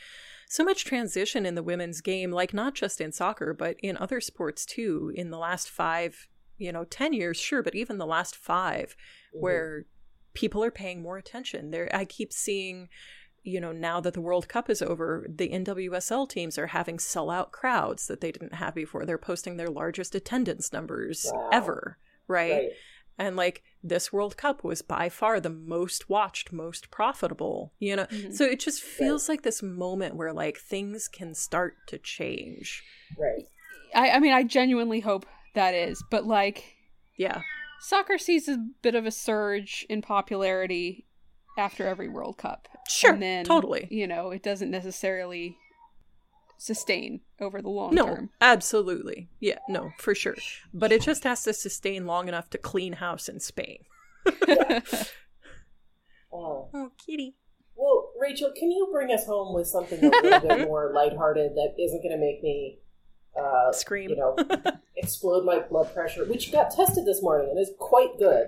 so much transition in the women's game, like not just in soccer, but in other sports too. In the last five, you know, ten years, sure, but even the last 5 Mhm. where people are paying more attention. There, I keep seeing. You know, now that the World Cup is over, the NWSL teams are having sellout crowds that they didn't have before. They're posting their largest attendance numbers Wow. ever, right? right. and like this world cup was by far the most watched most profitable you know Mhm. so it just feels like this moment where like things can start to change Right. I, I mean, I genuinely hope that is, but like, yeah soccer sees a bit of a surge in popularity after every World Cup. sure and then, totally You know, it doesn't necessarily sustain over the long term. no term. absolutely yeah no for sure but it just has to sustain long enough to clean house in spain Oh. oh kitty Well, Rachel, can you bring us home with something a little bit more lighthearted that isn't going to make me, uh, Scream. you know, explode my blood pressure, which got tested this morning and is quite good.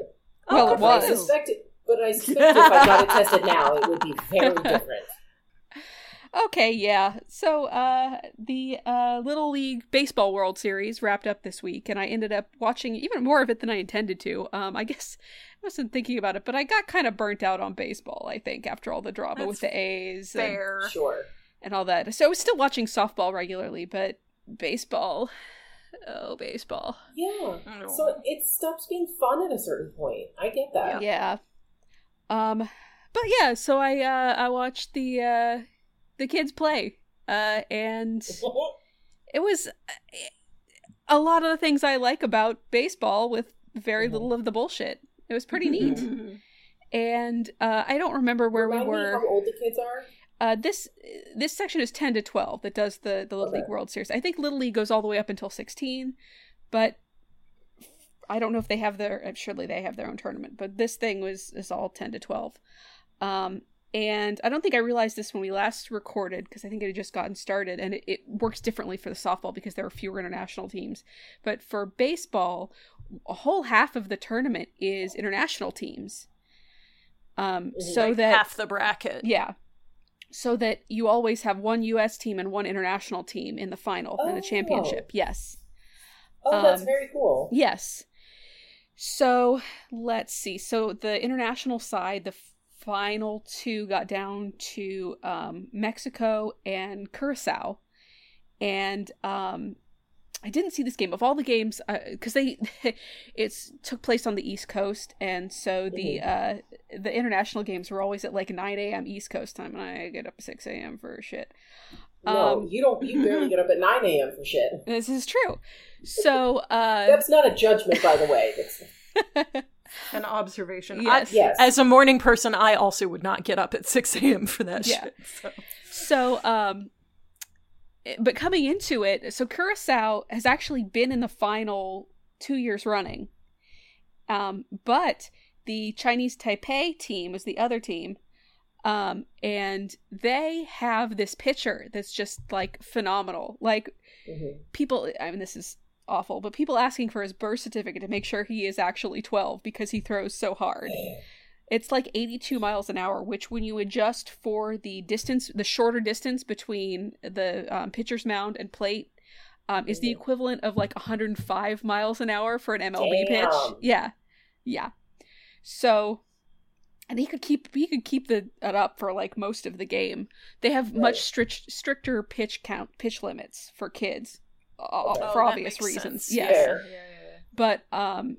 Well, Oh, it But I was. suspect it, but I suspect if I got it tested now, it would be very different. Okay, yeah. So, uh, the uh, Little League Baseball World Series wrapped up this week, and I ended up watching even more of it than I intended to. Um, I guess I wasn't thinking about it, but I got kind of burnt out on baseball. I think after all the drama That's with the A's and, Sure. and all that. So I was still watching softball regularly, but baseball, oh baseball, Yeah. So it stops being fun at a certain point. I get that. yeah. Um, but yeah. So I uh, I watched the uh, the kids play, uh, and. it was uh, a lot of the things I like about baseball with very little of the bullshit. It was pretty neat. Mm-hmm. And uh, I don't remember where Remind we me were. how old the kids are. Uh, this this section is ten to twelve that does the the Little Okay. League World Series. I think Little League goes all the way up until sixteen, but I don't know if they have their. uh, Surely they have their own tournament, but this thing was is all ten to twelve. Um, and I don't think I realized this when we last recorded because I think it had just gotten started, and it, it works differently for the softball because there are fewer international teams. But for baseball, a whole half of the tournament is international teams. Um, Mhm. so Like that half the bracket. yeah. So that you always have one US team and one international team in the final in the Oh. championship. Yes. Oh, that's Um, very cool. Yes. So let's see. So the international side, the final two got down to um, Mexico and Curacao, and um, I didn't see this game of all the games because they it's took place on the East Coast, and so the uh, the international games were always at like nine a.m. East Coast time, and I get up at six a.m. for shit. No, Um, you don't. You barely get up at nine a.m. for shit. This is true. So uh, That's not a judgment, by the way. It's, An observation. Yes. I- yes. as a morning person, I also would not get up at 6 a.m. for that Yeah. shit. So. So, um, but coming into it, so Curacao has actually been in the final two years running. Um, but the Chinese Taipei team was the other team. Um, and they have this pitcher that's just like phenomenal. Like Mhm. people, I mean, this is awful, but people asking for his birth certificate to make sure he is actually 12 because he throws so hard. It's like 82 miles an hour, which when you adjust for the distance, the shorter distance between the um, pitcher's mound and plate, um, is the Mhm. equivalent of like 105 miles an hour for an MLB pitch. Yeah, yeah. So, and he could keep he could keep the it up for like most of the game. They have Right. much strict stricter pitch count pitch limits for kids, uh, Okay. for Oh, obvious reasons. sense. Yes Fair. Yeah, yeah, yeah. but um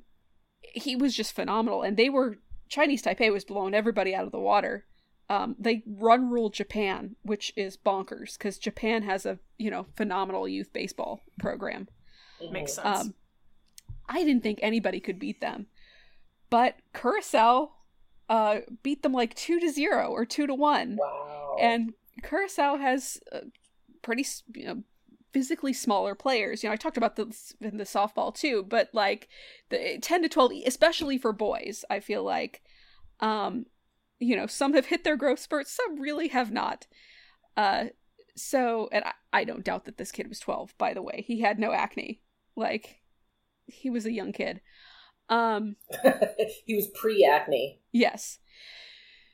he was just phenomenal and they were chinese taipei was blowing everybody out of the water um they run rule japan which is bonkers because japan has a you know phenomenal youth baseball program Mhm. Makes sense. um i didn't think anybody could beat them but curacao uh beat them like two to zero or two to one Wow. and Curacao has uh, pretty you know, physically smaller players. You know, I talked about this in the softball too, but like the 10 to 12 especially for boys, I feel like um you know, some have hit their growth spurts, some really have not. Uh so and I, I don't doubt that this kid was 12 by the way. He had no acne. Like he was a young kid. Um he was pre-acne. Yes.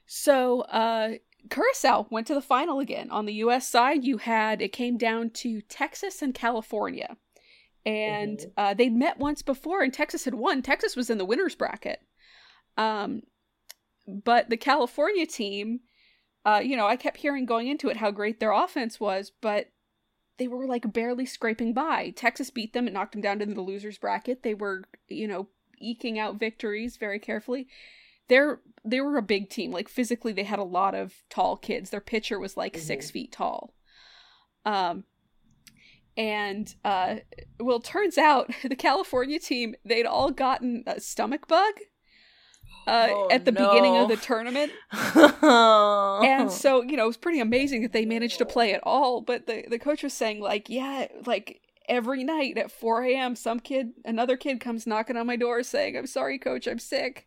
So, uh, Curacao went to the final again. On the U.S. side, you had it came down to Texas and California, and Mhm. uh, they'd met once before, and Texas had won. Texas was in the winners bracket, um, but the California team, uh, you know, I kept hearing going into it how great their offense was, but they were like barely scraping by. Texas beat them and knocked them down into the losers bracket. They were, you know, eking out victories very carefully. They're they were a big team. Like physically, they had a lot of tall kids. Their pitcher was like six feet tall. Um, and uh, well, turns out the California team they'd all gotten a stomach bug uh, Oh, at the beginning of the tournament and and so you know it was pretty amazing that they managed to play at all but the, the coach was saying like yeah like every night at 4 a.m some kid another kid comes knocking on my door saying i'm sorry coach i'm sick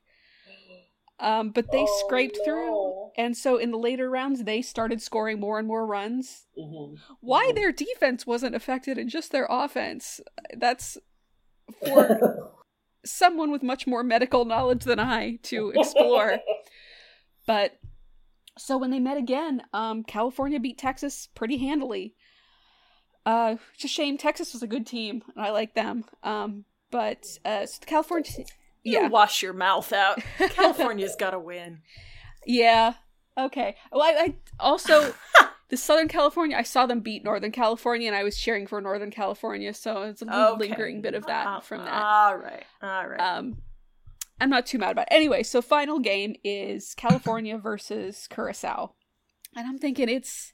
um, but they Oh, scraped no. through and so in the later rounds they started scoring more and more runs Mhm. why Mhm. their defense wasn't affected and just their offense that's for someone with much more medical knowledge than i to explore but so when they met again, um, California beat Texas pretty handily. Uh, it's a shame Texas was a good team, and I like them. Um, but uh, so the California, you yeah, wash your mouth out. California's got to win. yeah, okay. Well, I, I also the Southern California. I saw them beat Northern California, and I was cheering for Northern California, so it's a Okay. lingering bit of that Uh, from that. All right, all right. Um, I'm not too mad about it. Anyway, so final game is California versus Curacao. And I'm thinking it's.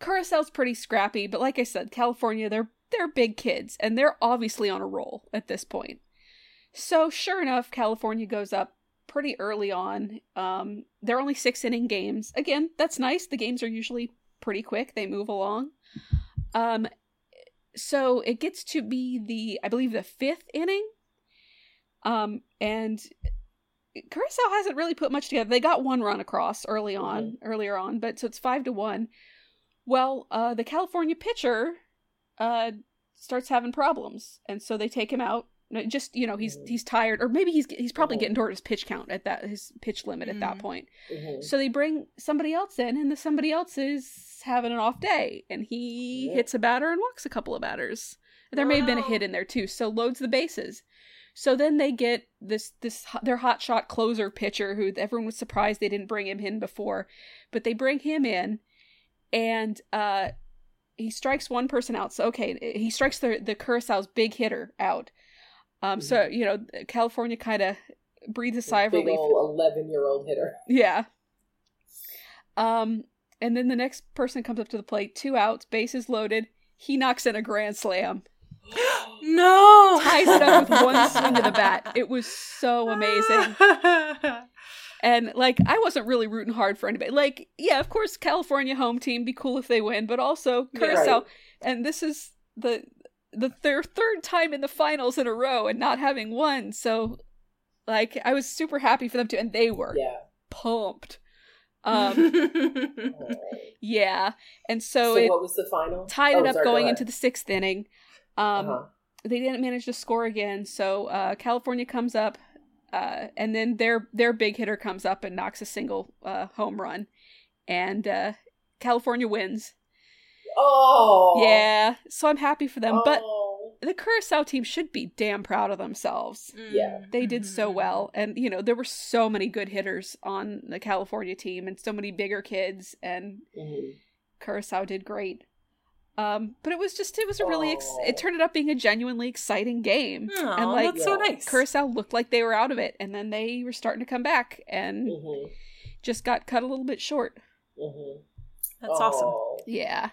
Curaçao's pretty scrappy, but like I said, California, they're they're big kids, and they're obviously on a roll at this point. So sure enough, California goes up pretty early on. Um, they're only six inning games. Again, that's nice. The games are usually pretty quick. They move along. Um, so it gets to be the I believe the fifth inning. Um, and Curacao hasn't really put much together. They got one run across early on, Mhm. earlier on, but so it's five to one. Well, uh, the California pitcher uh, starts having problems, and so they take him out. Just you know, he's Mhm. he's tired, or maybe he's he's probably Mhm. getting toward his pitch count at that his pitch limit at that Mhm. point. Mhm. So they bring somebody else in, and the somebody else is having an off day, and he Yeah. hits a batter and walks a couple of batters. There may have been a hit in there too, so loads the bases. So then they get this this their hot shot closer pitcher who everyone was surprised they didn't bring him in before, but they bring him in, and uh, he strikes one person out. So okay, he strikes the the Curaçao's big hitter out. Um, so you know California kind of breathes a sigh of Big relief. old eleven-year-old hitter. Yeah. Um, and then the next person comes up to the plate, two outs, bases loaded. He knocks in a grand slam, no! ties it up with one swing of the bat. It was so amazing. And like, I wasn't really rooting hard for anybody. Like, yeah, of course, California home team, be cool if they win, but also. Curacao. Right. And this is the the their third time in the finals in a row and not having won. So, like, I was super happy for them too, and they were Yeah. pumped. Um, yeah, and so, So, it what was the final? tied Oh, it up sorry, going ahead. into the sixth inning. Um, Uh-huh. They didn't manage to score again, so uh, California comes up, uh, and then their their big hitter comes up and knocks a single uh, home run, and uh, California wins. Oh. Yeah, so I'm happy for them. But Oh. the Curacao team should be damn proud of themselves. Yeah. They did so well, and you know there were so many good hitters on the California team, and so many bigger kids, and Mhm. Curacao did great. Um, but it was just it was a really ex- it turned it up being a genuinely exciting game, Aw, and like that's so Yeah. nice. Curacao looked like they were out of it, and then they were starting to come back, and Mhm. just got cut a little bit short. Mhm. That's awesome. Oh. Yeah,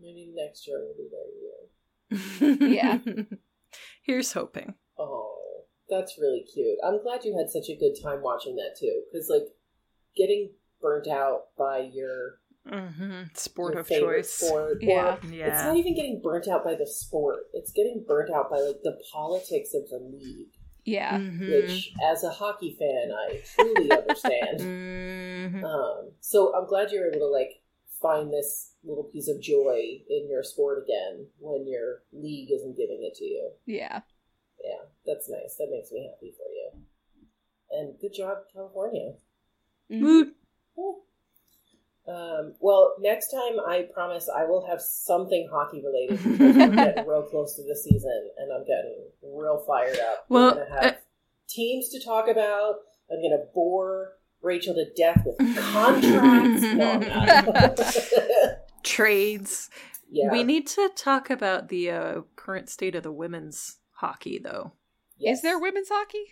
Maybe next year we'll be there. Yeah. Yeah. Here's hoping. Oh, that's really cute. I'm glad you had such a good time watching that too, because like getting burnt out by your, hmm Sport your of choice. sport, Yeah. or it's not even getting burnt out by the sport. It's getting burnt out by like the politics of the league, yeah, Mhm. which, as a hockey fan, I truly understand. Mhm. Um, so I'm glad you're able to like find this little piece of joy in your sport again when your league isn't giving it to you. yeah. Yeah, that's nice. That makes me happy for you. And good job, California. Mhm. Woot. Cool. Um, well, next time I promise I will have something hockey related because we're getting real close to the season and I'm getting real fired up. Well, we're gonna have uh, teams to talk about. I'm gonna bore Rachel to death with contracts. no, I'm not. Trades. yeah. We need to talk about the uh, current state of the women's hockey, though. yes. Is there women's hockey?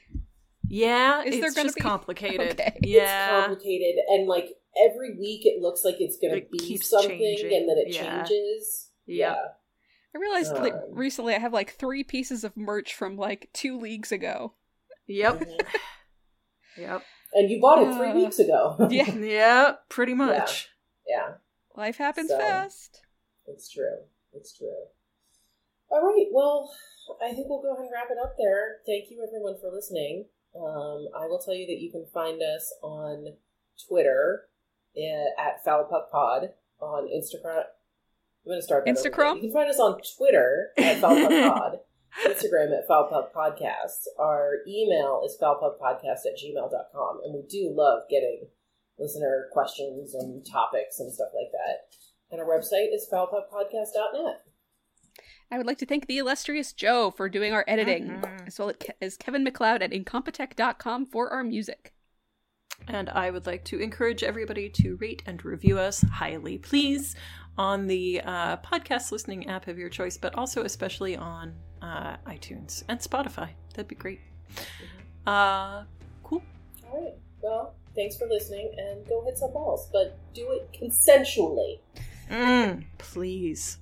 Yeah, Is it's there just be? complicated. Okay. It's Yeah, complicated and like every week it looks like it's gonna be keeps something changing, and then it yeah. changes. Yeah. I realized like Um, recently I have like three pieces of merch from like two leagues ago. yep, yep, And you bought it three Uh, weeks ago. Yeah, yeah, pretty much. yeah. life happens So- fast. It's true. It's true. All right. Well, I think we'll go ahead and wrap it up there. Thank you, everyone, for listening. Um, I will tell you that you can find us on Twitter uh, at FoulPuckPod, on Instagram. I'm going to start that Instagram? You can find us on Twitter at FoulPuckPod, Instagram at FoulPuckPodcast. Our email is foulpuckpodcast at gmail.com, and we do love getting listener questions and topics and stuff like that. And our website is foulpuckpodcast.net. I would like to thank the illustrious Joe for doing our editing, Mhm. as well as Kevin MacLeod at Incompetech.com for our music. And I would like to encourage everybody to rate and review us highly, please, on the uh, podcast listening app of your choice, but also especially on uh, iTunes and Spotify. That'd be great. Uh, cool. All right. Well, thanks for listening, and go hit some balls, but do it consensually. Mm, please.